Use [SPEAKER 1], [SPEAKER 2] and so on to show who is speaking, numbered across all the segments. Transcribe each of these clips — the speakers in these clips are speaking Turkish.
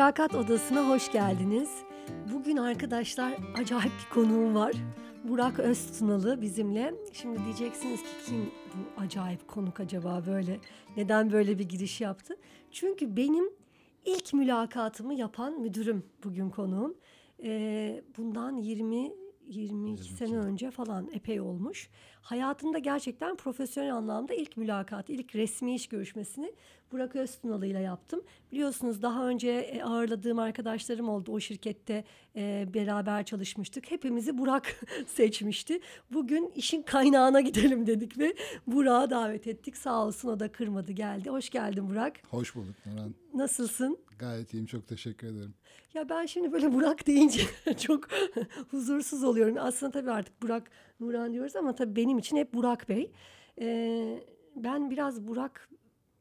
[SPEAKER 1] Mülakat Odası'na hoş geldiniz. Bugün arkadaşlar acayip bir konuğum var. Burak Öztunalı bizimle. Şimdi diyeceksiniz ki kim bu acayip konuk acaba böyle? Neden böyle bir giriş yaptı? Çünkü benim ilk mülakatımı yapan müdürüm bugün konuğum. Ee, bundan 20 22 sene önce falan epey olmuş. Hayatımda gerçekten profesyonel anlamda ilk mülakat, ilk resmi iş görüşmesini Burak Öztunalı ile yaptım. Biliyorsunuz daha önce e, ağırladığım arkadaşlarım oldu. O şirkette e, beraber çalışmıştık. Hepimizi Burak seçmişti. Bugün işin kaynağına gidelim dedik ve Burak'ı davet ettik. Sağ olsun o da kırmadı geldi. Hoş geldin Burak.
[SPEAKER 2] Hoş bulduk Nurhan.
[SPEAKER 1] Nasılsın?
[SPEAKER 2] Gayet iyiyim çok teşekkür ederim.
[SPEAKER 1] Ya ben şimdi böyle Burak deyince çok huzursuz oluyorum. Aslında tabii artık Burak Nurhan diyoruz ama tabii benim için hep Burak Bey. Ee, ben biraz Burak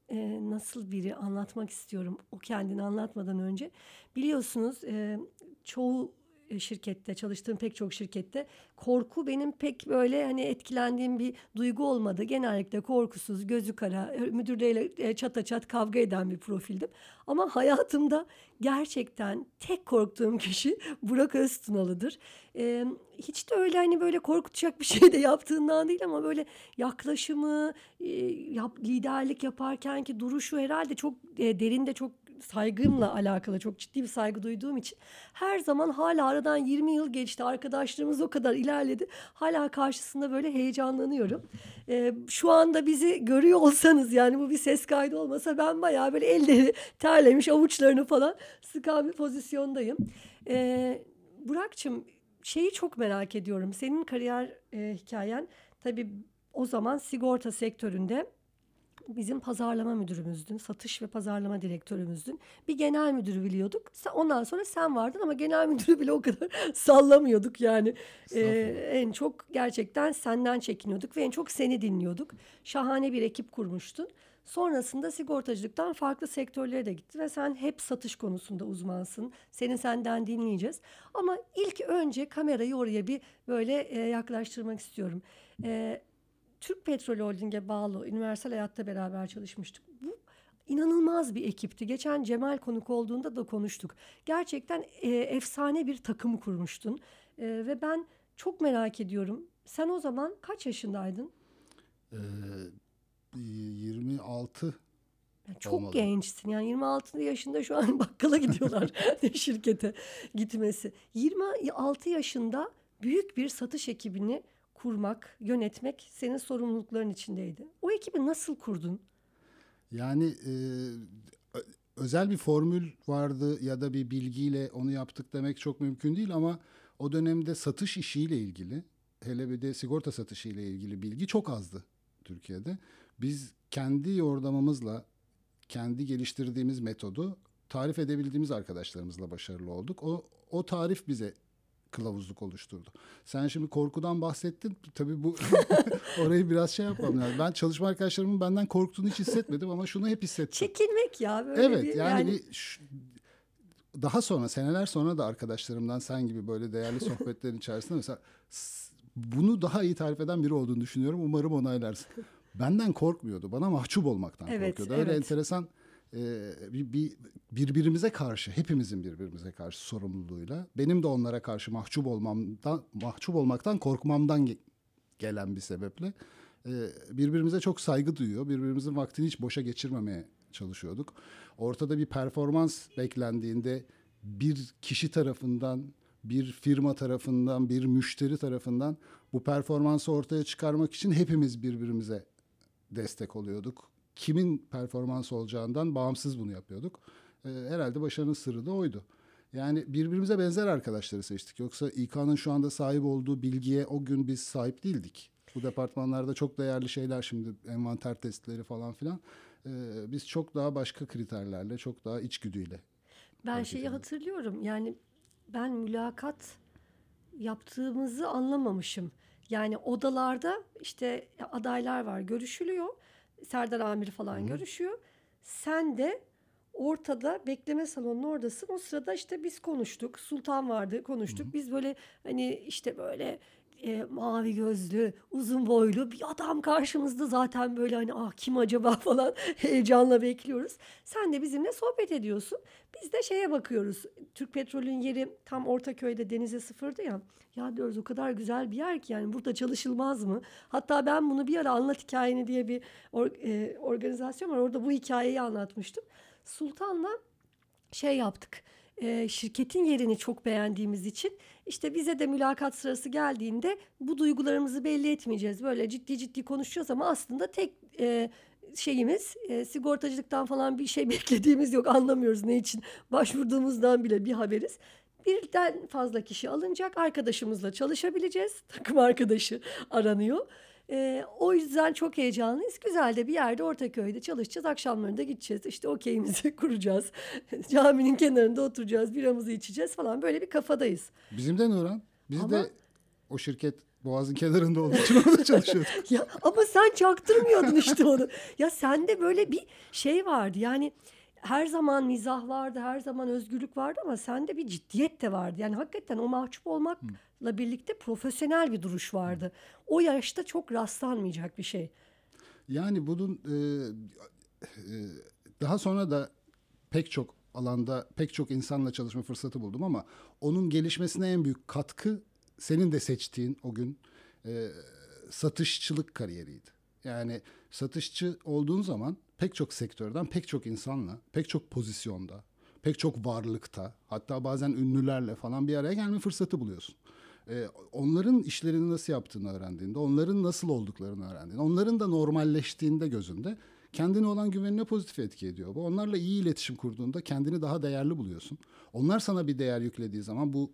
[SPEAKER 1] e, nasıl biri anlatmak istiyorum o kendini anlatmadan önce. Biliyorsunuz e, çoğu şirkette çalıştığım pek çok şirkette korku benim pek böyle hani etkilendiğim bir duygu olmadı. Genellikle korkusuz, gözü kara, müdürleriyle çata çat kavga eden bir profildim. Ama hayatımda gerçekten tek korktuğum kişi Burak Öztunalı'dır. Ee, hiç de öyle hani böyle korkutacak bir şey de yaptığından değil ama böyle yaklaşımı, e, yap, liderlik yaparken ki duruşu herhalde çok e, derinde çok saygımla alakalı çok ciddi bir saygı duyduğum için her zaman hala aradan 20 yıl geçti arkadaşlarımız o kadar ilerledi hala karşısında böyle heyecanlanıyorum. Ee, şu anda bizi görüyor olsanız yani bu bir ses kaydı olmasa ben bayağı böyle elleri terlemiş avuçlarını falan sıkan bir pozisyondayım. Ee, Burak'cığım şeyi çok merak ediyorum senin kariyer e, hikayen tabii o zaman sigorta sektöründe bizim pazarlama müdürümüzdün, satış ve pazarlama direktörümüzdün. Bir genel müdürü biliyorduk. Ondan sonra sen vardın ama genel müdürü bile o kadar sallamıyorduk yani. Ee, en çok gerçekten senden çekiniyorduk ve en çok seni dinliyorduk. Şahane bir ekip kurmuştun. Sonrasında sigortacılıktan farklı sektörlere de gitti ve sen hep satış konusunda uzmansın. Senin senden dinleyeceğiz. Ama ilk önce kamerayı oraya bir böyle e, yaklaştırmak istiyorum. E, Türk Petrol Holding'e bağlı Üniversal Hayat'ta beraber çalışmıştık. Bu inanılmaz bir ekipti. Geçen Cemal konuk olduğunda da konuştuk. Gerçekten e, efsane bir takım kurmuştun. E, ve ben çok merak ediyorum. Sen o zaman kaç yaşındaydın?
[SPEAKER 2] Ee, 26
[SPEAKER 1] yani çok olmalı. gençsin. Yani 26 yaşında şu an bakkala gidiyorlar şirkete gitmesi. 26 yaşında büyük bir satış ekibini kurmak, yönetmek senin sorumlulukların içindeydi. O ekibi nasıl kurdun?
[SPEAKER 2] Yani e, özel bir formül vardı ya da bir bilgiyle onu yaptık demek çok mümkün değil ama o dönemde satış işiyle ilgili hele bir de sigorta satışı ile ilgili bilgi çok azdı Türkiye'de. Biz kendi yordamımızla kendi geliştirdiğimiz metodu tarif edebildiğimiz arkadaşlarımızla başarılı olduk. O o tarif bize kılavuzluk oluşturdu. Sen şimdi korkudan bahsettin. Tabii bu orayı biraz şey yapmam lazım. Ben çalışma arkadaşlarımın benden korktuğunu hiç hissetmedim ama şunu hep hissettim.
[SPEAKER 1] Çekinmek ya böyle
[SPEAKER 2] Evet
[SPEAKER 1] bir,
[SPEAKER 2] yani, yani... Bir, şu, daha sonra seneler sonra da arkadaşlarımdan sen gibi böyle değerli sohbetlerin içerisinde mesela bunu daha iyi tarif eden biri olduğunu düşünüyorum. Umarım onaylarsın. Benden korkmuyordu. Bana mahcup olmaktan evet, korkuyordu. Öyle evet. enteresan bir, bir birbirimize karşı hepimizin birbirimize karşı sorumluluğuyla benim de onlara karşı mahcup olmamdan mahcup olmaktan korkmamdan ge- gelen bir sebeple e, birbirimize çok saygı duyuyor. Birbirimizin vaktini hiç boşa geçirmemeye çalışıyorduk. Ortada bir performans beklendiğinde bir kişi tarafından bir firma tarafından, bir müşteri tarafından bu performansı ortaya çıkarmak için hepimiz birbirimize destek oluyorduk kimin performans olacağından bağımsız bunu yapıyorduk. E, herhalde başarının sırrı da oydu. Yani birbirimize benzer arkadaşları seçtik. Yoksa İK'nın şu anda sahip olduğu bilgiye o gün biz sahip değildik. Bu departmanlarda çok değerli şeyler şimdi envanter testleri falan filan. Ee, biz çok daha başka kriterlerle, çok daha içgüdüyle.
[SPEAKER 1] Ben şeyi ediyorum. hatırlıyorum. Yani ben mülakat yaptığımızı anlamamışım. Yani odalarda işte adaylar var, görüşülüyor. Serdar Amir falan Hı. görüşüyor. Sen de ortada bekleme salonunun oradasın. O sırada işte biz konuştuk. Sultan vardı konuştuk. Biz böyle hani işte böyle e, mavi gözlü, uzun boylu bir adam karşımızda zaten böyle hani ah kim acaba falan heyecanla bekliyoruz. Sen de bizimle sohbet ediyorsun. Biz de şeye bakıyoruz. Türk Petrol'ün yeri tam Ortaköy'de denize sıfırdı ya. Ya diyoruz o kadar güzel bir yer ki yani burada çalışılmaz mı? Hatta ben bunu bir ara Anlat Hikayeni diye bir or- e, organizasyon var. Orada bu hikayeyi anlatmıştım. Sultan'la şey yaptık. e, şirketin yerini çok beğendiğimiz için işte bize de mülakat sırası geldiğinde bu duygularımızı belli etmeyeceğiz. Böyle ciddi ciddi konuşacağız ama aslında tek e, şeyimiz e, sigortacılıktan falan bir şey beklediğimiz yok. Anlamıyoruz ne için başvurduğumuzdan bile bir haberiz. Birden fazla kişi alınacak. Arkadaşımızla çalışabileceğiz. Takım arkadaşı aranıyor. Ee, o yüzden çok heyecanlıyız. Güzel de bir yerde Ortaköy'de çalışacağız. Akşamları da gideceğiz. İşte okeyimizi kuracağız. Caminin kenarında oturacağız. Biramızı içeceğiz falan. Böyle bir kafadayız.
[SPEAKER 2] Bizim de Nuran. Biz
[SPEAKER 1] Ama-
[SPEAKER 2] de o şirket Boğaz'ın kenarında olduğu için orada çalışıyorduk.
[SPEAKER 1] ya ama sen çaktırmıyordun işte onu. Ya sende böyle bir şey vardı. Yani her zaman mizah vardı, her zaman özgürlük vardı ama sende bir ciddiyet de vardı. Yani hakikaten o mahcup olmakla birlikte profesyonel bir duruş vardı. O yaşta çok rastlanmayacak bir şey.
[SPEAKER 2] Yani bunun e, e, daha sonra da pek çok alanda pek çok insanla çalışma fırsatı buldum ama onun gelişmesine en büyük katkı senin de seçtiğin o gün e, satışçılık kariyeriydi. Yani satışçı olduğun zaman pek çok sektörden pek çok insanla, pek çok pozisyonda, pek çok varlıkta, hatta bazen ünlülerle falan bir araya gelme fırsatı buluyorsun. Ee, onların işlerini nasıl yaptığını öğrendiğinde, onların nasıl olduklarını öğrendiğinde, onların da normalleştiğinde gözünde kendine olan güvenine pozitif etki ediyor. Bu onlarla iyi iletişim kurduğunda kendini daha değerli buluyorsun. Onlar sana bir değer yüklediği zaman bu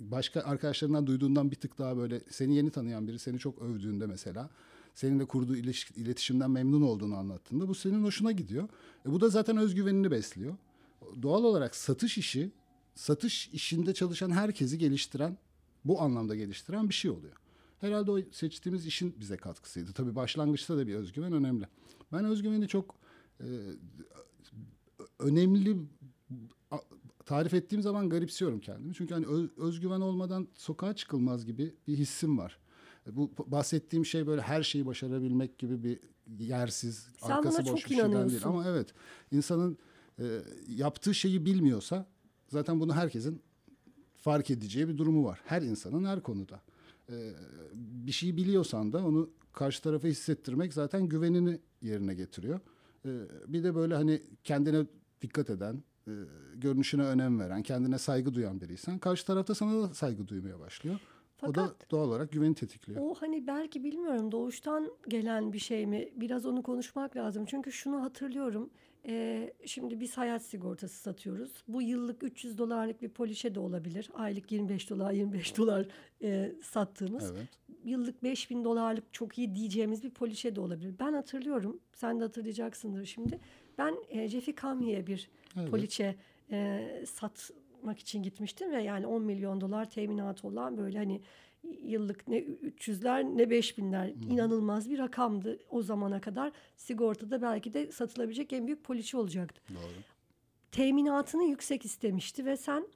[SPEAKER 2] başka arkadaşlarından duyduğundan bir tık daha böyle seni yeni tanıyan biri seni çok övdüğünde mesela seninle kurduğu iletişimden memnun olduğunu anlattığında bu senin hoşuna gidiyor. E bu da zaten özgüvenini besliyor. Doğal olarak satış işi satış işinde çalışan herkesi geliştiren bu anlamda geliştiren bir şey oluyor. Herhalde o seçtiğimiz işin bize katkısıydı. Tabii başlangıçta da bir özgüven önemli. Ben özgüveni çok e, önemli tarif ettiğim zaman garipsiyorum kendimi. Çünkü hani öz- özgüven olmadan sokağa çıkılmaz gibi bir hissim var. E, Bu bahsettiğim şey böyle her şeyi başarabilmek gibi bir yersiz,
[SPEAKER 1] Sen
[SPEAKER 2] arkası boş
[SPEAKER 1] çok
[SPEAKER 2] bir şeyden değil. Ama evet insanın e, yaptığı şeyi bilmiyorsa zaten bunu herkesin fark edeceği bir durumu var. Her insanın her konuda. E, bir şeyi biliyorsan da onu karşı tarafa hissettirmek zaten güvenini yerine getiriyor. E, bir de böyle hani kendine dikkat eden, e, görünüşüne önem veren, kendine saygı duyan biriysen karşı tarafta sana da saygı duymaya başlıyor. o da
[SPEAKER 1] Fakat
[SPEAKER 2] doğal olarak güveni tetikliyor.
[SPEAKER 1] o hani belki bilmiyorum doğuştan gelen bir şey mi? Biraz onu konuşmak lazım. Çünkü şunu hatırlıyorum. Ee, şimdi biz hayat sigortası satıyoruz. Bu yıllık 300 dolarlık bir poliçe de olabilir. Aylık 25 dolar 25 dolar e, sattığımız.
[SPEAKER 2] Evet.
[SPEAKER 1] Yıllık 5000 dolarlık çok iyi diyeceğimiz bir poliçe de olabilir. Ben hatırlıyorum. Sen de hatırlayacaksındır şimdi. Ben e, Jeffy Kami'ye bir
[SPEAKER 2] Evet.
[SPEAKER 1] poliçe e, satmak için gitmiştim ve yani 10 milyon dolar teminatı olan böyle hani yıllık ne 300'ler ne 5000'ler inanılmaz bir rakamdı o zamana kadar sigortada belki de satılabilecek en büyük poliçe olacaktı.
[SPEAKER 2] Doğru.
[SPEAKER 1] Teminatını yüksek istemişti ve sen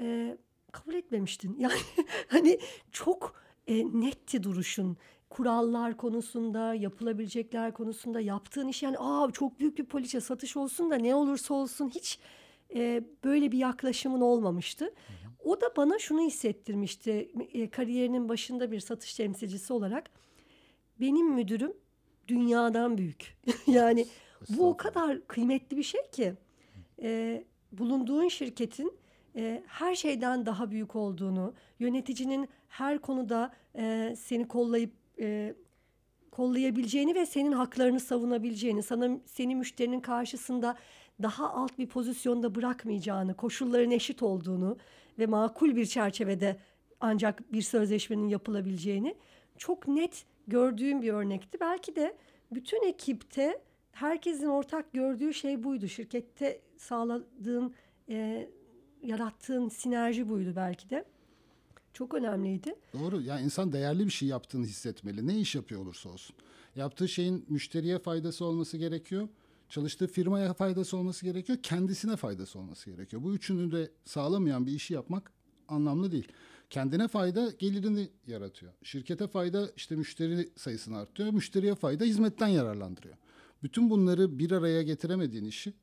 [SPEAKER 1] e, kabul etmemiştin. Yani hani çok e, netti duruşun. Kurallar konusunda, yapılabilecekler konusunda yaptığın iş yani aa çok büyük bir poliçe satış olsun da ne olursa olsun hiç e, böyle bir yaklaşımın olmamıştı. O da bana şunu hissettirmişti e, kariyerinin başında bir satış temsilcisi olarak. Benim müdürüm dünyadan büyük. yani bu o kadar kıymetli bir şey ki e, bulunduğun şirketin e, her şeyden daha büyük olduğunu, yöneticinin her konuda e, seni kollayıp e, kollayabileceğini ve senin haklarını savunabileceğini, sana seni müşterinin karşısında daha alt bir pozisyonda bırakmayacağını, koşulların eşit olduğunu ve makul bir çerçevede ancak bir sözleşmenin yapılabileceğini çok net gördüğüm bir örnekti. Belki de bütün ekipte herkesin ortak gördüğü şey buydu. Şirkette sağladığın, e, yarattığın sinerji buydu belki de. Çok önemliydi.
[SPEAKER 2] Doğru. Yani insan değerli bir şey yaptığını hissetmeli. Ne iş yapıyor olursa olsun. Yaptığı şeyin müşteriye faydası olması gerekiyor. Çalıştığı firmaya faydası olması gerekiyor. Kendisine faydası olması gerekiyor. Bu üçünü de sağlamayan bir işi yapmak anlamlı değil. Kendine fayda gelirini yaratıyor. Şirkete fayda işte müşteri sayısını artırıyor. Müşteriye fayda hizmetten yararlandırıyor. Bütün bunları bir araya getiremediğin işi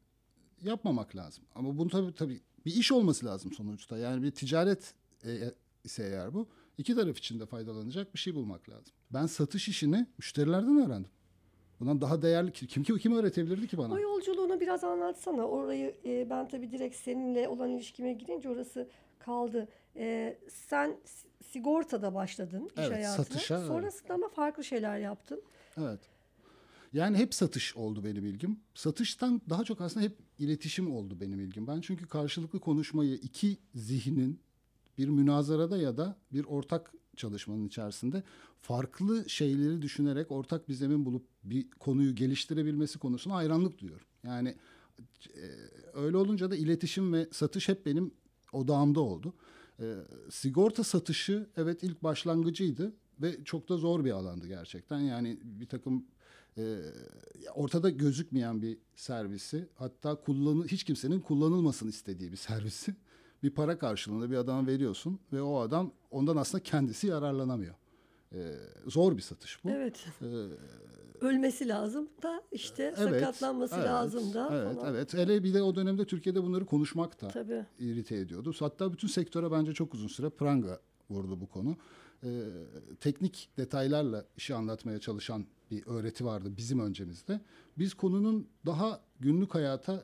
[SPEAKER 2] yapmamak lazım. Ama bunu tabii tabii bir iş olması lazım sonuçta. Yani bir ticaret e, ise eğer bu iki taraf için de faydalanacak bir şey bulmak lazım. Ben satış işini müşterilerden öğrendim. Bundan daha değerli kim kim, kim öğretebilirdi ki bana?
[SPEAKER 1] O yolculuğunu biraz anlatsana. Orayı e, ben tabii direkt seninle olan ilişkime girince orası kaldı. E, sen sigortada başladın iş
[SPEAKER 2] Evet,
[SPEAKER 1] hayatına.
[SPEAKER 2] satışa, evet.
[SPEAKER 1] Sonrasında ama farklı şeyler yaptın.
[SPEAKER 2] Evet. Yani hep satış oldu benim ilgim. Satıştan daha çok aslında hep iletişim oldu benim ilgim. Ben çünkü karşılıklı konuşmayı iki zihnin bir münazarada ya da bir ortak çalışmanın içerisinde farklı şeyleri düşünerek ortak bir zemin bulup bir konuyu geliştirebilmesi konusuna hayranlık duyuyorum. Yani e, öyle olunca da iletişim ve satış hep benim odağımda oldu. E, sigorta satışı evet ilk başlangıcıydı ve çok da zor bir alandı gerçekten. Yani bir takım e, ortada gözükmeyen bir servisi hatta kullanı, hiç kimsenin kullanılmasını istediği bir servisi bir para karşılığında bir adama veriyorsun ve o adam ondan aslında kendisi yararlanamıyor. E, zor bir satış bu.
[SPEAKER 1] Evet.
[SPEAKER 2] E,
[SPEAKER 1] Ölmesi lazım da işte sakatlanması
[SPEAKER 2] evet,
[SPEAKER 1] lazım da
[SPEAKER 2] Evet,
[SPEAKER 1] falan.
[SPEAKER 2] evet. Hele bir de o dönemde Türkiye'de bunları konuşmak da
[SPEAKER 1] Tabii.
[SPEAKER 2] irite ediyordu. Hatta bütün sektöre bence çok uzun süre pranga vurdu bu konu. Ee, teknik detaylarla işi anlatmaya çalışan bir öğreti vardı bizim öncemizde. Biz konunun daha günlük hayata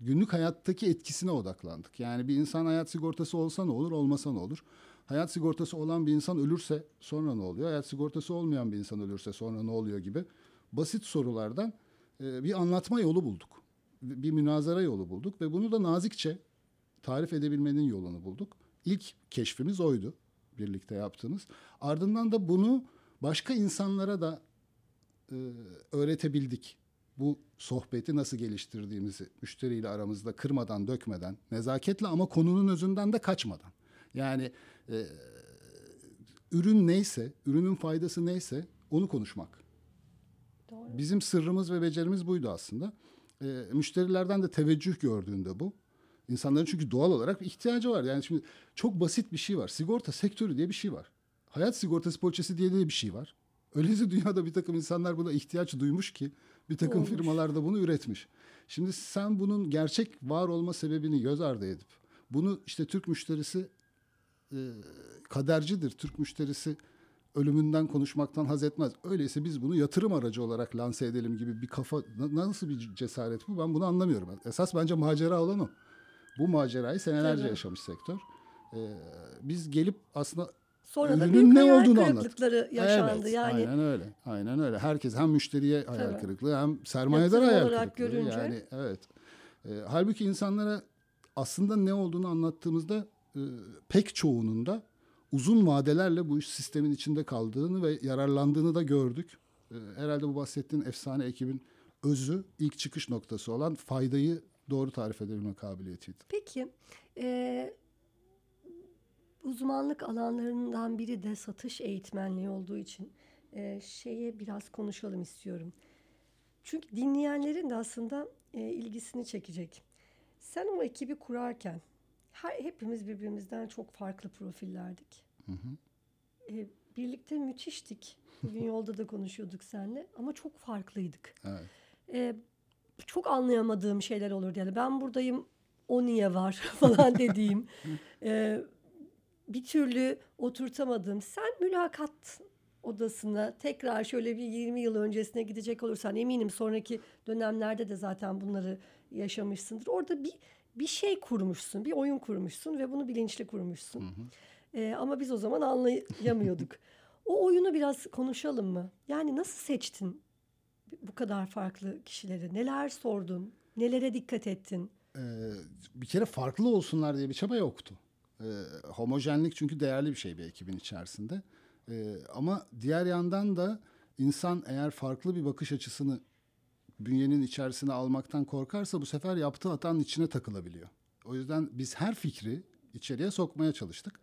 [SPEAKER 2] günlük hayattaki etkisine odaklandık. Yani bir insan hayat sigortası olsa ne olur, olmasa ne olur? Hayat sigortası olan bir insan ölürse sonra ne oluyor? Hayat sigortası olmayan bir insan ölürse sonra ne oluyor gibi basit sorulardan e, bir anlatma yolu bulduk. Bir münazara yolu bulduk ve bunu da nazikçe tarif edebilmenin yolunu bulduk. İlk keşfimiz oydu birlikte yaptığımız. Ardından da bunu başka insanlara da e, öğretebildik. Bu sohbeti nasıl geliştirdiğimizi müşteriyle aramızda kırmadan, dökmeden, nezaketle ama konunun özünden de kaçmadan. Yani e, ürün neyse, ürünün faydası neyse onu konuşmak.
[SPEAKER 1] Doğru.
[SPEAKER 2] Bizim sırrımız ve becerimiz buydu aslında. E, müşterilerden de teveccüh gördüğünde bu. İnsanların çünkü doğal olarak ihtiyacı var. Yani şimdi çok basit bir şey var. Sigorta sektörü diye bir şey var. Hayat sigortası poliçesi diye de bir şey var. Öyleyse dünyada bir takım insanlar buna ihtiyaç duymuş ki bir takım
[SPEAKER 1] Olmuş.
[SPEAKER 2] firmalar da bunu üretmiş. Şimdi sen bunun gerçek var olma sebebini göz ardı edip bunu işte Türk müşterisi e, kadercidir. Türk müşterisi ölümünden konuşmaktan haz etmez. Öyleyse biz bunu yatırım aracı olarak lanse edelim gibi bir kafa na- nasıl bir cesaret bu ben bunu anlamıyorum. Esas bence macera olan o. Bu macerayı senelerce
[SPEAKER 1] Tabii.
[SPEAKER 2] yaşamış sektör. Ee, biz gelip aslında
[SPEAKER 1] Sonra da
[SPEAKER 2] ürünün
[SPEAKER 1] büyük
[SPEAKER 2] ne
[SPEAKER 1] hayal
[SPEAKER 2] olduğunu anlat.
[SPEAKER 1] kırıklıkları yaşandı.
[SPEAKER 2] Evet,
[SPEAKER 1] yani
[SPEAKER 2] aynen öyle. Aynen öyle. Herkes hem müşteriye hayal
[SPEAKER 1] Tabii.
[SPEAKER 2] kırıklığı hem sermayedar hayal kırıklığı.
[SPEAKER 1] görünce.
[SPEAKER 2] Yani evet. Ee, halbuki insanlara aslında ne olduğunu anlattığımızda e, pek çoğunun da uzun vadelerle bu iş sistemin içinde kaldığını ve yararlandığını da gördük. Ee, herhalde bu bahsettiğin efsane ekibin özü ilk çıkış noktası olan faydayı doğru tarif edebilme kabiliyetiydi.
[SPEAKER 1] Peki e, uzmanlık alanlarından biri de satış eğitmenliği olduğu için e, şeye biraz konuşalım istiyorum. Çünkü dinleyenlerin de aslında e, ilgisini çekecek. Sen o ekibi kurarken her, hepimiz birbirimizden çok farklı profillerdik. E, birlikte müthiştik. Bugün yolda da konuşuyorduk seninle ama çok farklıydık.
[SPEAKER 2] Evet.
[SPEAKER 1] E, çok anlayamadığım şeyler olurdu. Yani ben buradayım, o niye var falan dediğim. e, bir türlü oturtamadığım. Sen mülakat odasına tekrar şöyle bir 20 yıl öncesine gidecek olursan eminim sonraki dönemlerde de zaten bunları yaşamışsındır. Orada bir bir şey kurmuşsun, bir oyun kurmuşsun ve bunu bilinçli kurmuşsun. E, ama biz o zaman anlayamıyorduk. o oyunu biraz konuşalım mı? Yani nasıl seçtin bu kadar farklı kişileri? Neler sordun? Nelere dikkat ettin?
[SPEAKER 2] Ee, bir kere farklı olsunlar diye bir çaba yoktu. Ee, homojenlik çünkü değerli bir şey bir ekibin içerisinde. Ee, ama diğer yandan da insan eğer farklı bir bakış açısını bünyenin içerisine almaktan korkarsa bu sefer yaptığı hatanın içine takılabiliyor. O yüzden biz her fikri içeriye sokmaya çalıştık.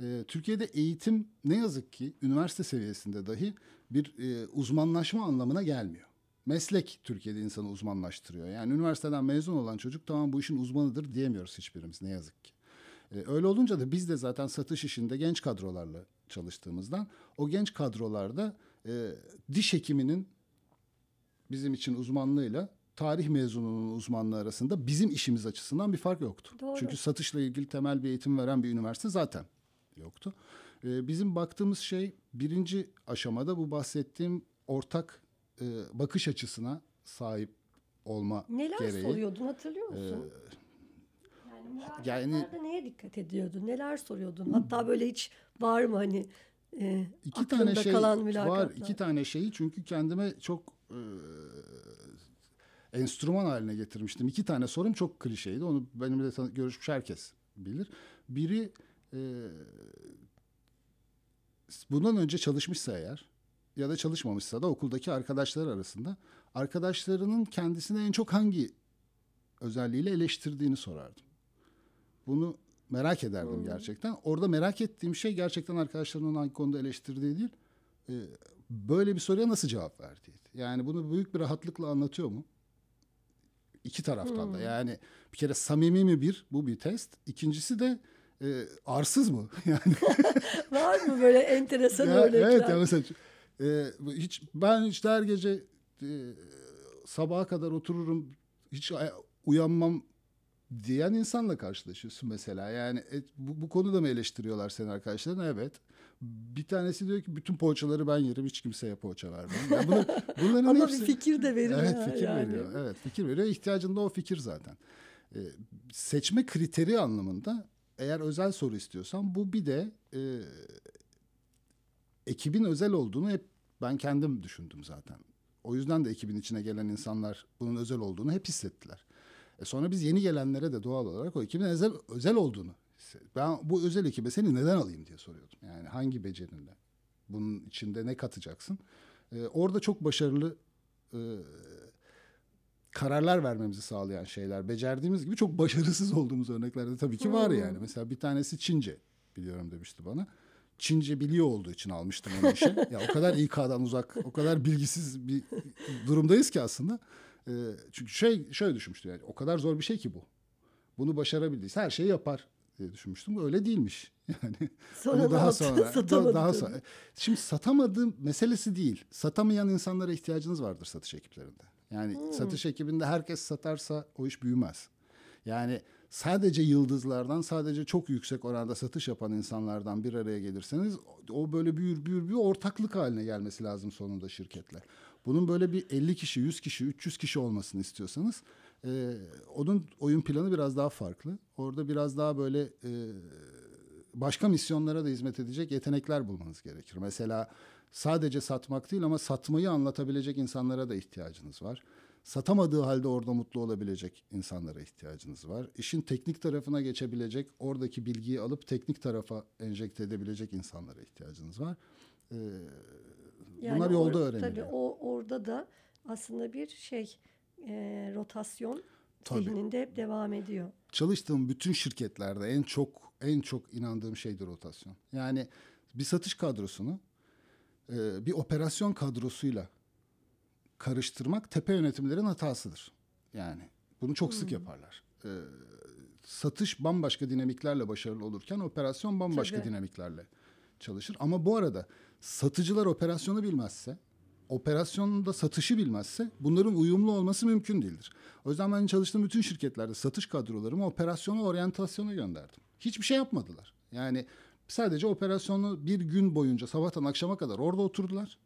[SPEAKER 2] Ee, Türkiye'de eğitim ne yazık ki üniversite seviyesinde dahi bir e, uzmanlaşma anlamına gelmiyor. meslek Türkiye'de insanı uzmanlaştırıyor. Yani üniversiteden mezun olan çocuk tamam bu işin uzmanıdır diyemiyoruz hiçbirimiz ne yazık ki. Ee, öyle olunca da biz de zaten satış işinde genç kadrolarla çalıştığımızdan o genç kadrolarda e, diş hekiminin bizim için uzmanlığıyla tarih mezununun uzmanlığı arasında bizim işimiz açısından bir fark yoktu.
[SPEAKER 1] Doğru.
[SPEAKER 2] Çünkü satışla ilgili temel bir eğitim veren bir üniversite zaten yoktu. Ee, bizim baktığımız şey birinci aşamada bu bahsettiğim ortak e, bakış açısına sahip olma
[SPEAKER 1] Neler
[SPEAKER 2] gereği.
[SPEAKER 1] soruyordun hatırlıyor musun? Yani neye dikkat ediyordun? Neler soruyordun? Hatta böyle hiç var mı hani e,
[SPEAKER 2] İki tane şey
[SPEAKER 1] kalan
[SPEAKER 2] var. iki tane şeyi çünkü kendime çok e, enstrüman haline getirmiştim. İki tane sorum çok klişeydi. Onu benimle görüşmüş herkes bilir. Biri e, bundan önce çalışmışsa eğer ya da çalışmamışsa da okuldaki arkadaşlar arasında arkadaşlarının kendisine en çok hangi özelliğiyle eleştirdiğini sorardım. Bunu merak ederdim gerçekten. Orada merak ettiğim şey gerçekten arkadaşlarının hangi konuda eleştirdiği değil. e, böyle bir soruya nasıl cevap verdiğiydi. Yani bunu büyük bir rahatlıkla anlatıyor mu? İki taraftan da. Yani bir kere samimi mi bir? Bu bir test. İkincisi de e, arsız mı? Yani
[SPEAKER 1] Var mı böyle enteresan
[SPEAKER 2] ya,
[SPEAKER 1] örnekler?
[SPEAKER 2] evet ya mesela e, hiç ben işte her gece e, sabaha kadar otururum hiç uyanmam diyen insanla karşılaşıyorsun mesela. Yani e, bu, bu konuda mı eleştiriyorlar seni arkadaşların? Evet. Bir tanesi diyor ki bütün poğaçaları ben yerim hiç kimseye poğaça vermem. Yani bunu, bunların
[SPEAKER 1] Ama
[SPEAKER 2] hepsi...
[SPEAKER 1] bir fikir de veriyor.
[SPEAKER 2] Evet fikir
[SPEAKER 1] yani.
[SPEAKER 2] veriyor. Evet fikir veriyor. İhtiyacında o fikir zaten. Ee, seçme kriteri anlamında eğer özel soru istiyorsan bu bir de e, ekibin özel olduğunu hep ben kendim düşündüm zaten. O yüzden de ekibin içine gelen insanlar bunun özel olduğunu hep hissettiler. E sonra biz yeni gelenlere de doğal olarak o ekibin özel, özel olduğunu. Ben bu özel ekibe seni neden alayım diye soruyordum. Yani hangi becerinle? Bunun içinde ne katacaksın? E, orada çok başarılı e, kararlar vermemizi sağlayan şeyler. Becerdiğimiz gibi çok başarısız olduğumuz örnekler de tabii ki var yani. Mesela bir tanesi Çince biliyorum demişti bana. Çince biliyor olduğu için almıştım onu işe. ya o kadar İK'dan uzak, o kadar bilgisiz bir durumdayız ki aslında. Ee, çünkü şey şöyle düşünmüştüm yani o kadar zor bir şey ki bu. Bunu başarabildiyse her şeyi yapar diye düşünmüştüm. Öyle değilmiş. Yani
[SPEAKER 1] Sonra
[SPEAKER 2] daha
[SPEAKER 1] yaptın?
[SPEAKER 2] sonra
[SPEAKER 1] Satamadın
[SPEAKER 2] daha sonra. Şimdi satamadığım meselesi değil. Satamayan insanlara ihtiyacınız vardır satış ekiplerinde. Yani
[SPEAKER 1] Hmm.
[SPEAKER 2] satış ekibinde herkes satarsa o iş büyümez. Yani sadece yıldızlardan, sadece çok yüksek oranda satış yapan insanlardan bir araya gelirseniz o böyle büyür büyür büyür ortaklık haline gelmesi lazım sonunda şirketle. Bunun böyle bir 50 kişi, 100 kişi, 300 kişi olmasını istiyorsanız e, onun oyun planı biraz daha farklı. Orada biraz daha böyle e, başka misyonlara da hizmet edecek yetenekler bulmanız gerekir. Mesela sadece satmak değil ama satmayı anlatabilecek insanlara da ihtiyacınız var. Satamadığı halde orada mutlu olabilecek insanlara ihtiyacınız var. İşin teknik tarafına geçebilecek, oradaki bilgiyi alıp teknik tarafa enjekte edebilecek insanlara ihtiyacınız var. Ee,
[SPEAKER 1] Yani
[SPEAKER 2] bunlar yolda
[SPEAKER 1] or-
[SPEAKER 2] öğreniliyor.
[SPEAKER 1] Tabii o orada da aslında bir şey e, rotasyon
[SPEAKER 2] Tabii.
[SPEAKER 1] zihninde hep devam ediyor.
[SPEAKER 2] çalıştığım bütün şirketlerde en çok en çok inandığım şeydir rotasyon. Yani bir satış kadrosunu e, bir operasyon kadrosuyla karıştırmak tepe yönetimlerin hatasıdır. Yani bunu çok sık yaparlar. E, satış bambaşka dinamiklerle başarılı olurken operasyon bambaşka
[SPEAKER 1] Tabii.
[SPEAKER 2] dinamiklerle çalışır. Ama bu arada satıcılar operasyonu bilmezse, operasyonda satışı bilmezse bunların uyumlu olması mümkün değildir. O yüzden ben çalıştığım bütün şirketlerde satış kadrolarımı operasyona oryantasyona gönderdim. Hiçbir şey yapmadılar. Yani sadece operasyonu bir gün boyunca sabahtan akşama kadar orada oturdular.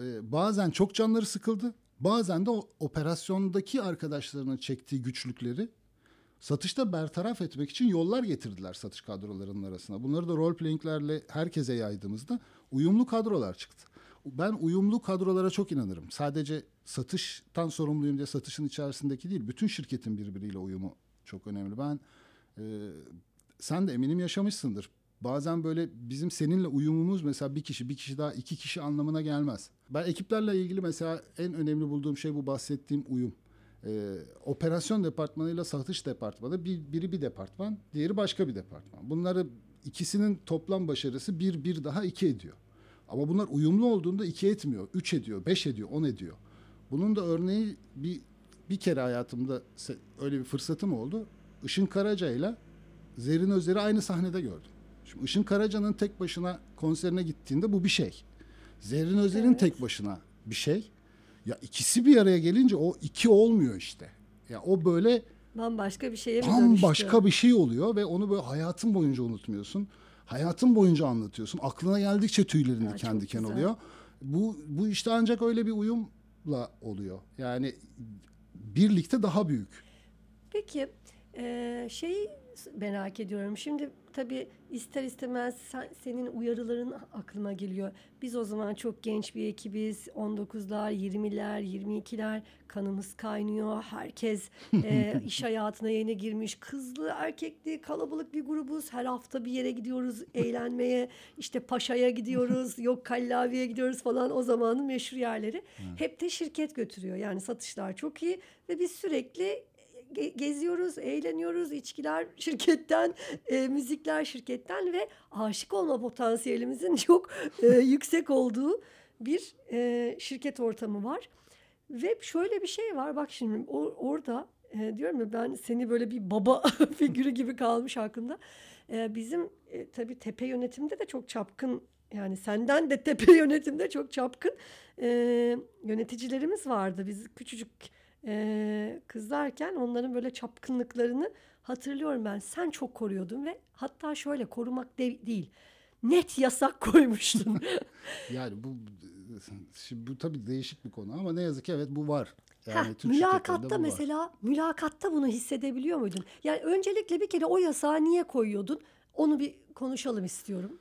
[SPEAKER 2] Ee, bazen çok canları sıkıldı. Bazen de o operasyondaki arkadaşlarının çektiği güçlükleri satışta bertaraf etmek için yollar getirdiler satış kadrolarının arasına. Bunları da role playing'lerle herkese yaydığımızda uyumlu kadrolar çıktı. Ben uyumlu kadrolara çok inanırım. Sadece satıştan sorumluyum diye satışın içerisindeki değil, bütün şirketin birbiriyle uyumu çok önemli. Ben e, sen de eminim yaşamışsındır. Bazen böyle bizim seninle uyumumuz mesela bir kişi, bir kişi daha iki kişi anlamına gelmez. Ben ekiplerle ilgili mesela en önemli bulduğum şey bu bahsettiğim uyum. Ee, operasyon departmanıyla satış departmanı bir, biri bir departman, diğeri başka bir departman. Bunları ikisinin toplam başarısı bir bir daha iki ediyor. Ama bunlar uyumlu olduğunda iki etmiyor, üç ediyor, beş ediyor, on ediyor. Bunun da örneği bir bir kere hayatımda öyle bir fırsatım oldu. Işın Karaca ile Zerrin Özer'i aynı sahnede gördüm. Şimdi Işın Karaca'nın tek başına konserine gittiğinde bu bir şey. Zerrin Özer'in
[SPEAKER 1] Evet.
[SPEAKER 2] tek başına bir şey. Ya ikisi bir araya gelince o iki olmuyor işte. Ya o böyle
[SPEAKER 1] Bambaşka bir şeye
[SPEAKER 2] bambaşka bir şey oluyor ve onu böyle hayatın boyunca unutmuyorsun. Hayatın boyunca anlatıyorsun. Aklına geldikçe tüylerin diken diken
[SPEAKER 1] güzel.
[SPEAKER 2] oluyor. Bu bu işte ancak öyle bir uyumla oluyor. Yani birlikte daha büyük.
[SPEAKER 1] Peki eee şeyi merak ediyorum. Şimdi tabii ister istemez sen- senin uyarıların aklıma geliyor. Biz o zaman çok genç bir ekibiz. 19'lar, 20'ler, 22'ler kanımız kaynıyor. Herkes eee, iş hayatına yeni girmiş. Kızlı, erkekli, kalabalık bir grubuz. Her hafta bir yere gidiyoruz eğlenmeye. İşte Paşa'ya gidiyoruz, yok Kallavi'ye gidiyoruz falan o zamanın meşhur yerleri. Hep de şirket götürüyor. Yani satışlar çok iyi ve biz sürekli ge- geziyoruz, eğleniyoruz. içkiler şirketten, e, müzikler şirketten ve aşık olma potansiyelimizin çok e, yüksek olduğu bir e, şirket ortamı var. Ve şöyle bir şey var. Bak şimdi o- orada e, diyorum ya ben seni böyle bir baba figürü gibi kalmış aklımda. E, bizim e, tabii tepe yönetimde de çok çapkın yani senden de tepe yönetimde çok çapkın e, yöneticilerimiz vardı. Biz küçücük e, kızlarken onların böyle çapkınlıklarını hatırlıyorum ben. Sen çok koruyordun ve hatta şöyle korumak de- değil. Net yasak koymuştun.
[SPEAKER 2] Yani bu şimdi bu tabii değişik bir konu ama ne yazık ki evet bu var. Yani
[SPEAKER 1] Heh,
[SPEAKER 2] Türk
[SPEAKER 1] mülakatta
[SPEAKER 2] bu var.
[SPEAKER 1] mesela mülakatta bunu hissedebiliyor muydun? Yani öncelikle bir kere o yasağı niye koyuyordun? Onu bir konuşalım istiyorum.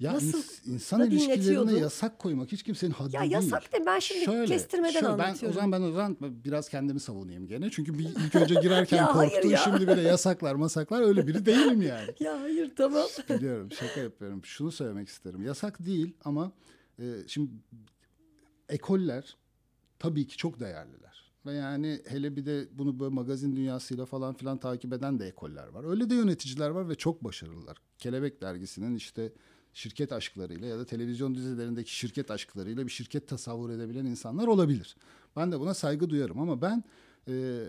[SPEAKER 2] Ya
[SPEAKER 1] Nasıl
[SPEAKER 2] ins- insan ilişkilerine yasak koymak hiç kimsenin haddi
[SPEAKER 1] Ya
[SPEAKER 2] değil.
[SPEAKER 1] yasak de ben şimdi kestirmeden
[SPEAKER 2] şöyle, ben, o
[SPEAKER 1] anlatıyorum.
[SPEAKER 2] zaman ben o zaman biraz kendimi savunayım gene. Çünkü bir ilk önce girerken
[SPEAKER 1] Ya
[SPEAKER 2] korktum.
[SPEAKER 1] ya.
[SPEAKER 2] Şimdi bile yasaklar masaklar öyle biri değilim yani.
[SPEAKER 1] Ya hayır tamam.
[SPEAKER 2] Biliyorum şaka yapıyorum. Şunu söylemek isterim. Yasak değil ama e, şimdi ekoller tabii ki çok değerliler. Ve yani hele bir de bunu böyle magazin dünyasıyla falan filan takip eden de ekoller var. Öyle de yöneticiler var ve çok başarılılar. Kelebek dergisinin işte şirket aşklarıyla ya da televizyon dizilerindeki şirket aşklarıyla bir şirket tasavvur edebilen insanlar olabilir. Ben de buna saygı duyarım ama ben e,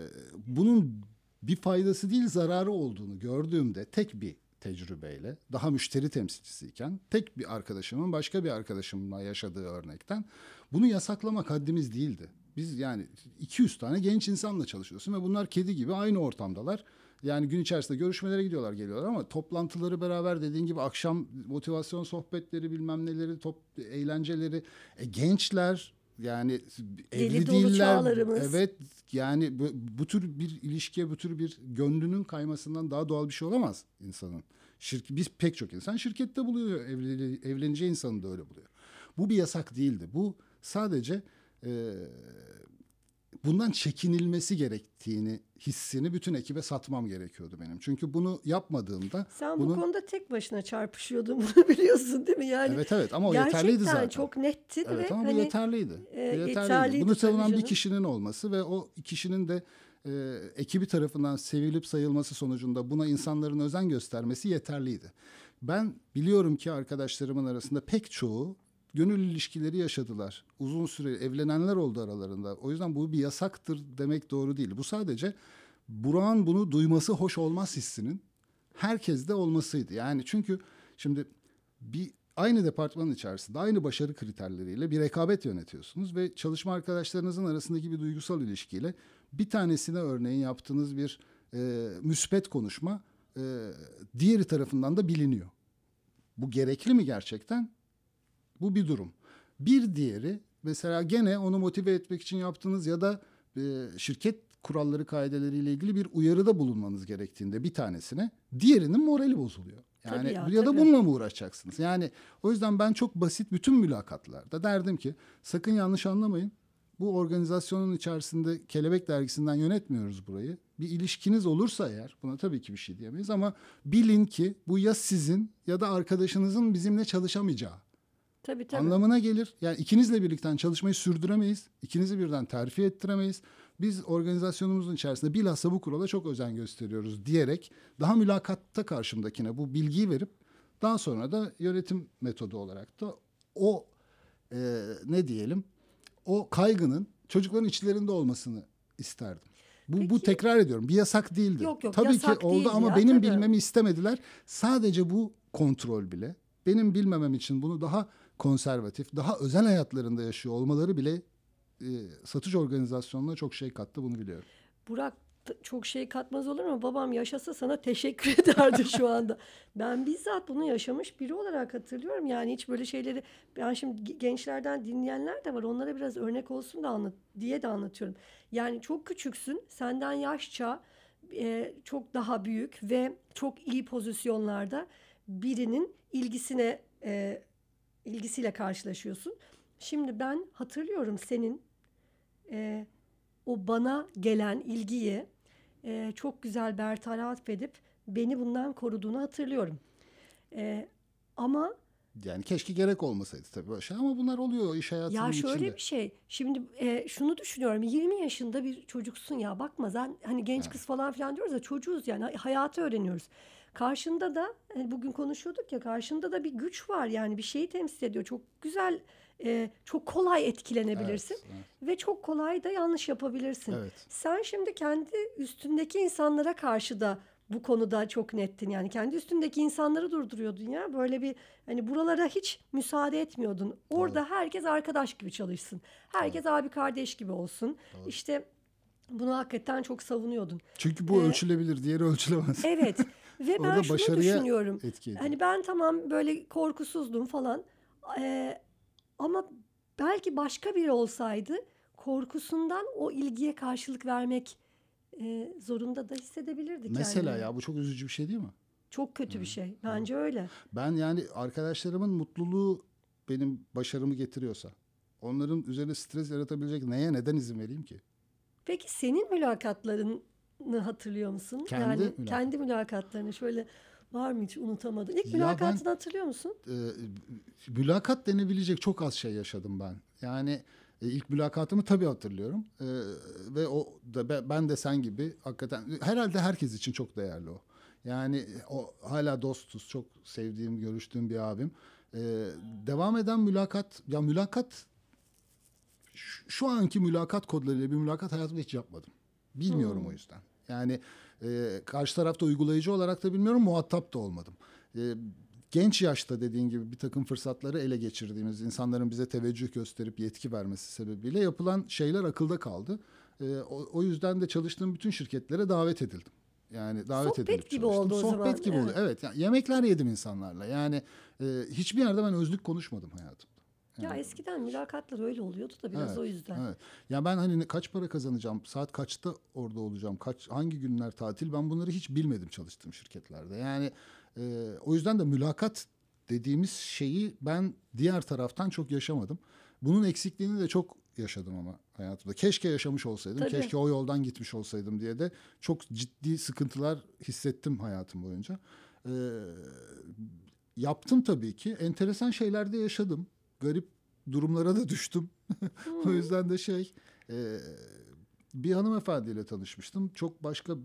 [SPEAKER 2] bunun bir faydası değil zararı olduğunu gördüğümde tek bir tecrübeyle daha müşteri temsilcisiyken tek bir arkadaşımın başka bir arkadaşımla yaşadığı örnekten bunu yasaklamak haddimiz değildi. Biz yani 200 tane genç insanla çalışıyorsun ve bunlar kedi gibi aynı ortamdalar. Yani gün içerisinde görüşmelere gidiyorlar geliyorlar ama toplantıları beraber dediğin gibi akşam motivasyon sohbetleri bilmem neleri top eğlenceleri e, gençler yani evli
[SPEAKER 1] Deli
[SPEAKER 2] değiller.
[SPEAKER 1] çağlarımız.
[SPEAKER 2] Evet yani bu, bu tür bir ilişkiye bu tür bir gönlünün kaymasından daha doğal bir şey olamaz insanın. Şirk, biz pek çok insan şirkette buluyor evli, evleneceği insanı da öyle buluyor. Bu bir yasak değildi. Bu sadece e, bundan çekinilmesi gerektiğini hissini bütün ekibe satmam gerekiyordu benim. Çünkü bunu yapmadığımda
[SPEAKER 1] Sen
[SPEAKER 2] bunun
[SPEAKER 1] bu konuda tek başına çarpışıyordun bunu biliyorsun değil mi? Yani
[SPEAKER 2] evet evet ama o yeterliydi zaten.
[SPEAKER 1] çok nettin
[SPEAKER 2] Evet
[SPEAKER 1] ve
[SPEAKER 2] ama bu
[SPEAKER 1] hani
[SPEAKER 2] yeterliydi.
[SPEAKER 1] e,
[SPEAKER 2] Bu yeterliydi.
[SPEAKER 1] yeterliydi
[SPEAKER 2] Bunu savunan bir kişinin olması ve o kişinin de e, ekibi tarafından sevilip sayılması sonucunda buna insanların özen göstermesi yeterliydi. Ben biliyorum ki arkadaşlarımın arasında pek çoğu gönül ilişkileri yaşadılar. Uzun süre evlenenler oldu aralarında. O yüzden bu bir yasaktır demek doğru değil. Bu sadece Burak'ın bunu duyması hoş olmaz hissinin herkeste olmasıydı. Yani çünkü şimdi bir aynı departmanın içerisinde aynı başarı kriterleriyle bir rekabet yönetiyorsunuz ve çalışma arkadaşlarınızın arasındaki bir duygusal ilişkiyle bir tanesine örneğin yaptığınız bir e, müspet konuşma e, diğeri tarafından da biliniyor. Bu gerekli mi gerçekten? Bu bir durum. Bir diğeri mesela gene onu motive etmek için yaptığınız ya da e, şirket kuralları kaideleriyle ilgili bir uyarıda bulunmanız gerektiğinde bir tanesine diğerinin morali bozuluyor. Yani
[SPEAKER 1] Tabii ya,
[SPEAKER 2] ya, da
[SPEAKER 1] tabii.
[SPEAKER 2] bununla mı uğraşacaksınız? Yani o yüzden ben çok basit bütün mülakatlarda derdim ki sakın yanlış anlamayın. Bu organizasyonun içerisinde Kelebek Dergisi'nden yönetmiyoruz burayı. Bir ilişkiniz olursa eğer buna tabii ki bir şey diyemeyiz ama bilin ki bu ya sizin ya da arkadaşınızın bizimle çalışamayacağı
[SPEAKER 1] tabii tabii.
[SPEAKER 2] anlamına gelir. Yani ikinizle birlikte çalışmayı sürdüremeyiz. İkinizi birden terfi ettiremeyiz. Biz organizasyonumuzun içerisinde bilhassa bu kurala çok özen gösteriyoruz diyerek daha mülakatta karşımdakine bu bilgiyi verip daha sonra da yönetim metodu olarak da o e, ne diyelim o kaygının çocukların içlerinde olmasını isterdim. Bu, bu
[SPEAKER 1] Peki-
[SPEAKER 2] tekrar ediyorum. Bir yasak değildi.
[SPEAKER 1] Yok, yok,
[SPEAKER 2] tabii
[SPEAKER 1] yasak
[SPEAKER 2] ki oldu ama
[SPEAKER 1] ya,
[SPEAKER 2] benim
[SPEAKER 1] tabii.
[SPEAKER 2] bilmemi istemediler. Sadece bu kontrol bile benim bilmemem için bunu daha konservatif, daha özel hayatlarında yaşıyor olmaları bile e, satış organizasyonuna çok şey kattı bunu biliyorum.
[SPEAKER 1] Burak çok şey katmaz olur mu? Babam yaşasa sana teşekkür ederdi şu anda. Ben bizzat bunu yaşamış biri olarak hatırlıyorum. Yani hiç böyle şeyleri ben şimdi ge- gençlerden dinleyenler de var. Onlara biraz örnek olsun da anlat diye de anlatıyorum. Yani çok küçüksün. Senden yaşça e, çok daha büyük ve çok iyi pozisyonlarda birinin ilgisine e, ilgisiyle karşılaşıyorsun. Şimdi ben hatırlıyorum senin e, o bana gelen ilgiyi e, çok güzel bertaraf edip beni bundan koruduğunu hatırlıyorum. E, ama
[SPEAKER 2] Yani keşke gerek olmasaydı tabii böyle şey ama bunlar oluyor iş hayatının
[SPEAKER 1] ya şöyle
[SPEAKER 2] içinde.
[SPEAKER 1] bir şey. Şimdi e, şunu düşünüyorum. 20 yaşında bir çocuksun ya. Bakma sen hani genç kız falan filan diyoruz ya çocuğuz yani hay- hayatı öğreniyoruz. Karşında da hani bugün konuşuyorduk ya karşında da bir güç var yani bir şeyi temsil ediyor. Çok güzel e, çok kolay etkilenebilirsin
[SPEAKER 2] Evet, evet.
[SPEAKER 1] ve çok kolay da yanlış yapabilirsin.
[SPEAKER 2] Evet.
[SPEAKER 1] Sen şimdi kendi üstündeki insanlara karşı da bu konuda çok nettin. Yani kendi üstündeki insanları durduruyordun ya. Böyle bir hani buralara hiç müsaade etmiyordun. Orada herkes arkadaş gibi çalışsın. Herkes abi kardeş gibi olsun. İşte bunu hakikaten çok savunuyordun.
[SPEAKER 2] Çünkü bu
[SPEAKER 1] Ee,
[SPEAKER 2] ölçülebilir, diğeri ölçülemez.
[SPEAKER 1] Evet. Ve ben
[SPEAKER 2] Orada
[SPEAKER 1] şunu
[SPEAKER 2] başarıya
[SPEAKER 1] düşünüyorum.
[SPEAKER 2] etki ediyor.
[SPEAKER 1] Hani ben tamam böyle korkusuzdum falan. Ee, ama belki başka biri olsaydı korkusundan o ilgiye karşılık vermek e, zorunda da hissedebilirdi
[SPEAKER 2] Mesela
[SPEAKER 1] kendini.
[SPEAKER 2] ya bu çok üzücü bir şey değil mi?
[SPEAKER 1] Çok kötü bir şey. Bence öyle.
[SPEAKER 2] Ben yani arkadaşlarımın mutluluğu benim başarımı getiriyorsa onların üzerine stres yaratabilecek neye neden izin vereyim ki?
[SPEAKER 1] Peki senin mülakatlarını hatırlıyor musun?
[SPEAKER 2] Kendi
[SPEAKER 1] yani
[SPEAKER 2] mülakat-
[SPEAKER 1] kendi mülakatlarını şöyle var mı hiç unutamadın? İlk
[SPEAKER 2] Ya
[SPEAKER 1] mülakatını
[SPEAKER 2] ben-
[SPEAKER 1] hatırlıyor musun?
[SPEAKER 2] Ee, mülakat denebilecek çok az şey yaşadım ben. Yani e, ilk mülakatımı tabii hatırlıyorum. Ee, ve o da be- ben de sen gibi hakikaten herhalde herkes için çok değerli o. Yani o hala dostuz. Çok sevdiğim, görüştüğüm bir abim. Ee, devam eden mülakat ya mülakat şu anki mülakat kodlarıyla bir mülakat hayatımda hiç yapmadım. Bilmiyorum o yüzden. Yani e, karşı tarafta uygulayıcı olarak da bilmiyorum, muhatap da olmadım. E, genç yaşta dediğin gibi bir takım fırsatları ele geçirdiğimiz, insanların bize teveccüh gösterip yetki vermesi sebebiyle yapılan şeyler akılda kaldı. E, o, o yüzden de çalıştığım bütün şirketlere davet edildim. Yani davet
[SPEAKER 1] Sohbet
[SPEAKER 2] edilip
[SPEAKER 1] gibi
[SPEAKER 2] çalıştım.
[SPEAKER 1] oldu o
[SPEAKER 2] Sohbet
[SPEAKER 1] zaman,
[SPEAKER 2] gibi
[SPEAKER 1] evet.
[SPEAKER 2] oldu. Evet. Yani yemekler yedim insanlarla. Yani e, hiçbir yerde ben özlük konuşmadım hayatımda.
[SPEAKER 1] Ya eskiden mülakatlar öyle oluyordu da biraz
[SPEAKER 2] Evet,
[SPEAKER 1] o yüzden.
[SPEAKER 2] Evet. Ya ben hani kaç para kazanacağım, saat kaçta orada olacağım, kaç hangi günler tatil ben bunları hiç bilmedim çalıştığım şirketlerde. Yani e, o yüzden de mülakat dediğimiz şeyi ben diğer taraftan çok yaşamadım. Bunun eksikliğini de çok yaşadım ama hayatımda. Keşke yaşamış olsaydım,
[SPEAKER 1] Tabii.
[SPEAKER 2] keşke o yoldan gitmiş olsaydım diye de çok ciddi sıkıntılar hissettim hayatım boyunca. E, yaptım tabii ki. Enteresan şeyler de yaşadım. Garip durumlara da düştüm. o yüzden de şey e, bir hanımefendiyle tanışmıştım. Çok başka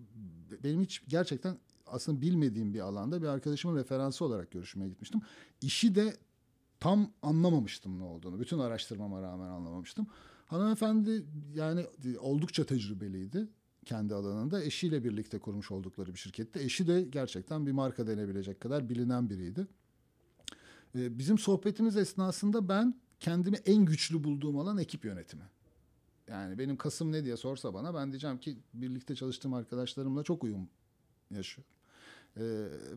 [SPEAKER 2] benim hiç gerçekten aslında bilmediğim bir alanda bir arkadaşımın referansı olarak görüşmeye gitmiştim. İşi de tam anlamamıştım ne olduğunu. Bütün araştırmama rağmen anlamamıştım. Hanımefendi yani oldukça tecrübeliydi kendi alanında. Eşiyle birlikte kurmuş oldukları bir şirkette. Eşi de gerçekten bir marka denebilecek kadar bilinen biriydi. Ee, Bizim sohbetimiz esnasında ben kendimi en güçlü bulduğum alan ekip yönetimi. Yani benim kasım ne diye sorsa bana ben diyeceğim ki birlikte çalıştığım arkadaşlarımla çok uyum yaşıyorum. Ee,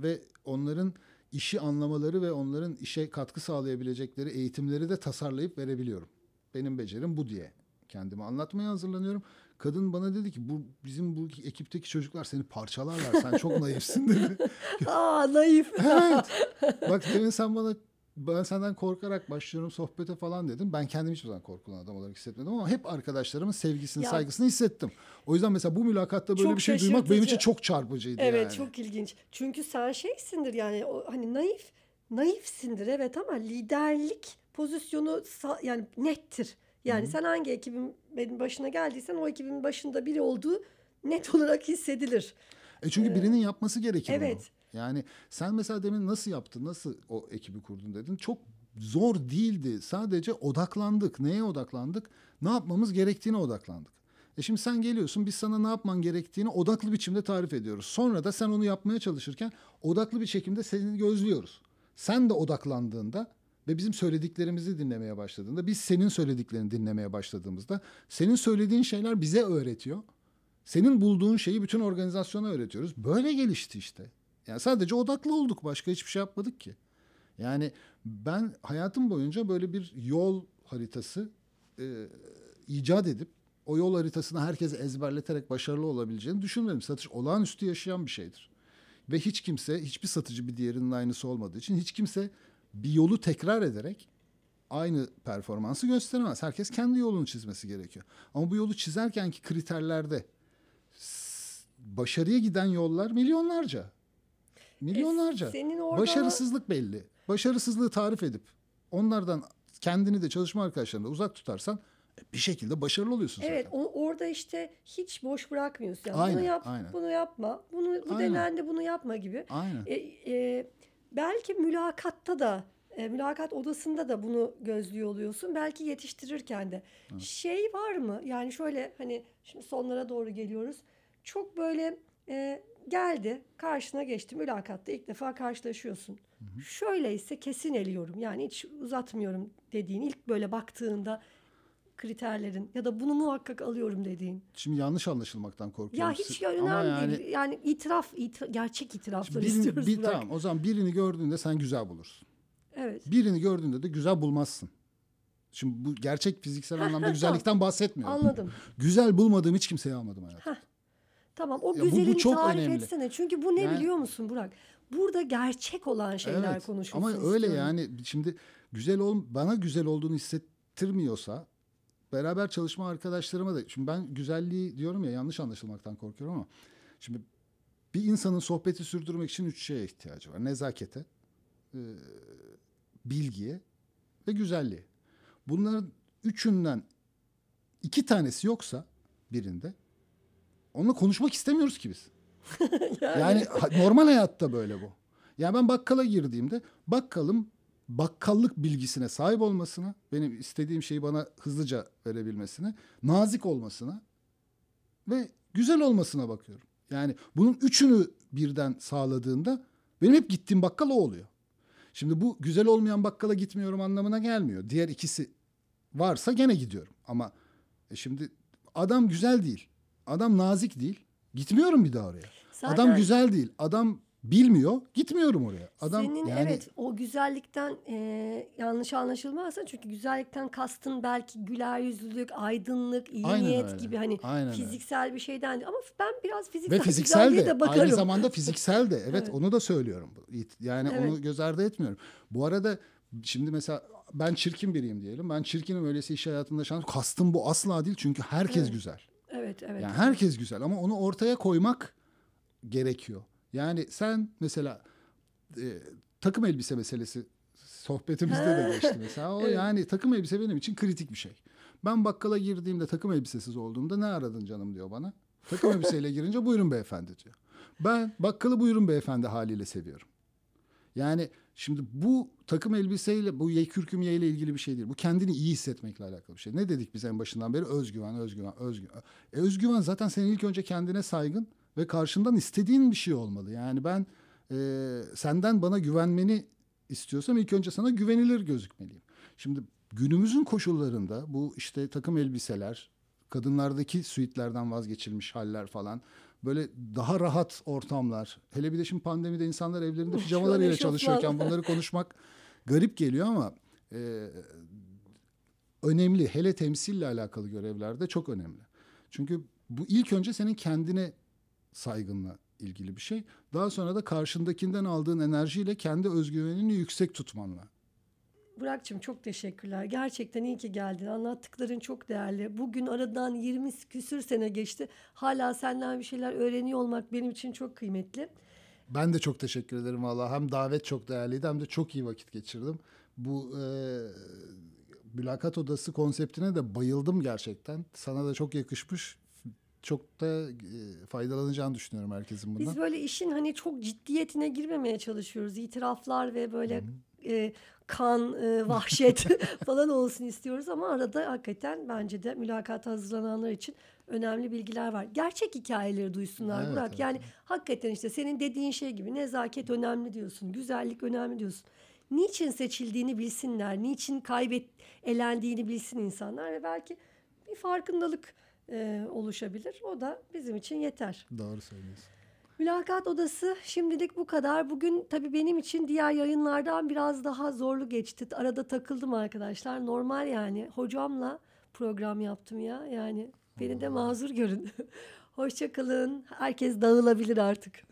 [SPEAKER 2] ve onların işi anlamaları ve onların işe katkı sağlayabilecekleri eğitimleri de tasarlayıp verebiliyorum. Benim becerim bu diye kendimi anlatmaya hazırlanıyorum. Kadın bana dedi ki bu bizim bu ekipteki çocuklar seni parçalarlar. Sen çok naifsin dedi.
[SPEAKER 1] Aa naif.
[SPEAKER 2] Evet. Bak demin sen bana ben senden korkarak başlıyorum sohbete falan dedim. Ben kendimi hiçbir zaman korkulan adam olarak hissetmedim ama hep arkadaşlarımın sevgisini,
[SPEAKER 1] Ya-
[SPEAKER 2] saygısını hissettim. O yüzden mesela bu mülakatta böyle
[SPEAKER 1] Çok
[SPEAKER 2] bir şey duymak benim için çok çarpıcıydı
[SPEAKER 1] Evet
[SPEAKER 2] yani.
[SPEAKER 1] çok ilginç. Çünkü sen şeysindir yani o hani naif naifsindir evet ama liderlik pozisyonu yani nettir. Yani sen hangi ekibin benim başına geldiysen o ekibin başında biri olduğu net olarak hissedilir.
[SPEAKER 2] E çünkü birinin yapması gerekir
[SPEAKER 1] evet.
[SPEAKER 2] bunu. Yani sen mesela demin nasıl yaptın, nasıl o ekibi kurdun dedin. Çok zor değildi. Sadece odaklandık. Neye odaklandık? Ne yapmamız gerektiğine odaklandık. E şimdi sen geliyorsun biz sana ne yapman gerektiğini odaklı biçimde tarif ediyoruz. Sonra da sen onu yapmaya çalışırken odaklı bir şekilde seni gözlüyoruz. Sen de odaklandığında ve bizim söylediklerimizi dinlemeye başladığında, biz senin söylediklerini dinlemeye başladığımızda senin söylediğin şeyler bize öğretiyor. Senin bulduğun şeyi bütün organizasyona öğretiyoruz. Böyle gelişti işte. Yani sadece odaklı olduk. Başka hiçbir şey yapmadık ki. Yani ben hayatım boyunca böyle bir yol haritası e, icat edip o yol haritasını herkes ezberleterek başarılı olabileceğini düşünmedim. Satış olağanüstü yaşayan bir şeydir. Ve hiç kimse, hiçbir satıcı bir diğerinin aynısı olmadığı için hiç kimse bir yolu tekrar ederek aynı performansı gösteremez. Herkes kendi yolunu çizmesi gerekiyor. Ama bu yolu çizerkenki kriterlerde s- başarıya giden yollar milyonlarca. Milyonlarca.
[SPEAKER 1] E, senin orada-
[SPEAKER 2] Başarısızlık belli. Başarısızlığı tarif edip onlardan kendini de çalışma arkadaşlarını da uzak tutarsan e, bir şekilde başarılı oluyorsun zaten.
[SPEAKER 1] Evet orada işte hiç boş bırakmıyorsun. Yani
[SPEAKER 2] Aynen,
[SPEAKER 1] bunu yap,
[SPEAKER 2] aynen.
[SPEAKER 1] bunu yapma, bunu bu
[SPEAKER 2] Aynen.
[SPEAKER 1] denendi bunu yapma gibi.
[SPEAKER 2] Aynen.
[SPEAKER 1] E, e, belki mülakatta da e, mülakat odasında da bunu gözlüyor oluyorsun. Belki yetiştirirken de. Şey var mı? Yani şöyle hani şimdi sonlara doğru geliyoruz. Çok böyle e, geldi karşına geçti mülakatta ilk defa karşılaşıyorsun. Şöyleyse kesin eliyorum. Yani hiç uzatmıyorum dediğin ilk böyle baktığında kriterlerin ya da bunu muhakkak alıyorum dediğin.
[SPEAKER 2] Şimdi yanlış anlaşılmaktan korkuyorum.
[SPEAKER 1] Ya hiç
[SPEAKER 2] Ama
[SPEAKER 1] önemli
[SPEAKER 2] yani
[SPEAKER 1] değil. Yani itiraf, itir- gerçek itiraflar
[SPEAKER 2] birini-
[SPEAKER 1] istiyoruz.
[SPEAKER 2] bir, tamam o zaman birini gördüğünde sen güzel bulursun.
[SPEAKER 1] Evet.
[SPEAKER 2] Birini gördüğünde de güzel bulmazsın. Şimdi bu gerçek fiziksel anlamda güzellikten bahsetmiyorum.
[SPEAKER 1] Anladım.
[SPEAKER 2] Güzel bulmadığım hiç kimseyi almadım hayatım.
[SPEAKER 1] Tamam o
[SPEAKER 2] Ya bu- bu
[SPEAKER 1] güzelini
[SPEAKER 2] çok
[SPEAKER 1] tarif
[SPEAKER 2] önemli.
[SPEAKER 1] etsene. Çünkü bu ne
[SPEAKER 2] Yani-
[SPEAKER 1] biliyor musun Burak? Burada gerçek olan şeyler
[SPEAKER 2] Evet.
[SPEAKER 1] konuşulsun
[SPEAKER 2] Ama öyle
[SPEAKER 1] istiyorum.
[SPEAKER 2] yani şimdi güzel ol bana güzel olduğunu hissettirmiyorsa beraber çalışma arkadaşlarıma da şimdi ben güzelliği diyorum ya yanlış anlaşılmaktan korkuyorum ama şimdi bir insanın sohbeti sürdürmek için üç şeye ihtiyacı var. Nezakete, e, bilgiye ve güzelliğe. Bunların üçünden iki tanesi yoksa birinde onunla konuşmak istemiyoruz ki biz. yani normal hayatta böyle bu. Yani ben bakkala girdiğimde bakkalım bakkallık bilgisine sahip olmasına, benim istediğim şeyi bana hızlıca verebilmesine, nazik olmasına ve güzel olmasına bakıyorum. Yani bunun üçünü birden sağladığında benim hep gittiğim bakkal o oluyor. Şimdi bu güzel olmayan bakkala gitmiyorum anlamına gelmiyor. Diğer ikisi varsa gene gidiyorum. Ama e şimdi adam güzel değil. Adam nazik değil. Gitmiyorum bir daha oraya.
[SPEAKER 1] Zaten
[SPEAKER 2] Adam güzel değil. Adam bilmiyor. Gitmiyorum oraya. Adam
[SPEAKER 1] Senin
[SPEAKER 2] yani
[SPEAKER 1] evet o güzellikten e, yanlış anlaşılmazsa çünkü güzellikten kastın belki güler yüzlülük, aydınlık, iyi
[SPEAKER 2] Aynen
[SPEAKER 1] niyet
[SPEAKER 2] öyle.
[SPEAKER 1] gibi hani
[SPEAKER 2] Aynen öyle.
[SPEAKER 1] fiziksel bir şeyden ama ben biraz fiziksel,
[SPEAKER 2] ve fiziksel
[SPEAKER 1] güzelliğe
[SPEAKER 2] de,
[SPEAKER 1] bakarım.
[SPEAKER 2] aynı zamanda fiziksel de. Evet,
[SPEAKER 1] Evet.
[SPEAKER 2] onu da söylüyorum. Yani
[SPEAKER 1] Evet.
[SPEAKER 2] onu göz ardı etmiyorum. Bu arada şimdi mesela ben çirkin biriyim diyelim. Ben çirkinim öyleyse iş hayatında şans. Kastım bu asla değil çünkü herkes
[SPEAKER 1] Evet.
[SPEAKER 2] güzel.
[SPEAKER 1] Evet evet.
[SPEAKER 2] Yani herkes güzel ama onu ortaya koymak gerekiyor. Yani sen mesela e, takım elbise meselesi sohbetimizde de geçti mesela. O
[SPEAKER 1] Evet.
[SPEAKER 2] yani takım elbise benim için kritik bir şey. Ben bakkala girdiğimde takım elbisesiz olduğumda ne aradın canım diyor bana. Takım elbiseyle girince buyurun beyefendi diyor. Ben bakkalı buyurun beyefendi haliyle seviyorum. Yani şimdi bu takım elbiseyle bu yekürküm ile ilgili bir şey değil. Bu kendini iyi hissetmekle alakalı bir şey. Ne dedik biz en başından beri? Özgüven, özgüven, özgüven. E, özgüven zaten senin ilk önce kendine saygın ve karşından istediğin bir şey olmalı. Yani ben e, senden bana güvenmeni istiyorsam ilk önce sana güvenilir gözükmeliyim. Şimdi günümüzün koşullarında bu işte takım elbiseler, kadınlardaki suitlerden vazgeçilmiş haller falan böyle daha rahat ortamlar. Hele bir de şimdi pandemide insanlar evlerinde pijamalarıyla çalışıyorken bunları konuşmak garip geliyor ama e, önemli. Hele temsille alakalı görevlerde çok önemli. Çünkü bu ilk önce senin kendine saygınla ilgili bir şey. Daha sonra da karşındakinden aldığın enerjiyle kendi özgüvenini yüksek tutmanla.
[SPEAKER 1] Burak'cığım çok teşekkürler. Gerçekten iyi ki geldin. Anlattıkların çok değerli. Bugün aradan 20 küsür sene geçti. Hala senden bir şeyler öğreniyor olmak benim için çok kıymetli.
[SPEAKER 2] Ben de çok teşekkür ederim valla. Hem davet çok değerliydi hem de çok iyi vakit geçirdim. Bu e, mülakat odası konseptine de bayıldım gerçekten. Sana da çok yakışmış. Çok da e, faydalanacağını düşünüyorum herkesin bundan.
[SPEAKER 1] Biz böyle işin hani çok ciddiyetine girmemeye çalışıyoruz. İtiraflar ve böyle e, kan, e, vahşet falan olsun istiyoruz ama arada hakikaten bence de mülakata hazırlananlar için önemli bilgiler var. Gerçek hikayeleri duysunlar
[SPEAKER 2] Evet,
[SPEAKER 1] Burak.
[SPEAKER 2] evet,
[SPEAKER 1] yani hakikaten işte senin dediğin şey gibi nezaket önemli diyorsun, güzellik önemli diyorsun. Niçin seçildiğini bilsinler, niçin kaybet elendiğini bilsin insanlar ve belki bir farkındalık e, oluşabilir. O da bizim için yeter.
[SPEAKER 2] Doğru söylüyorsun.
[SPEAKER 1] Mülakat odası şimdilik bu kadar. Bugün tabii benim için diğer yayınlardan biraz daha zorlu geçti. Arada takıldım arkadaşlar. Normal yani. Hocamla program yaptım ya. Yani beni de mazur görün. Hoşçakalın. Herkes dağılabilir artık.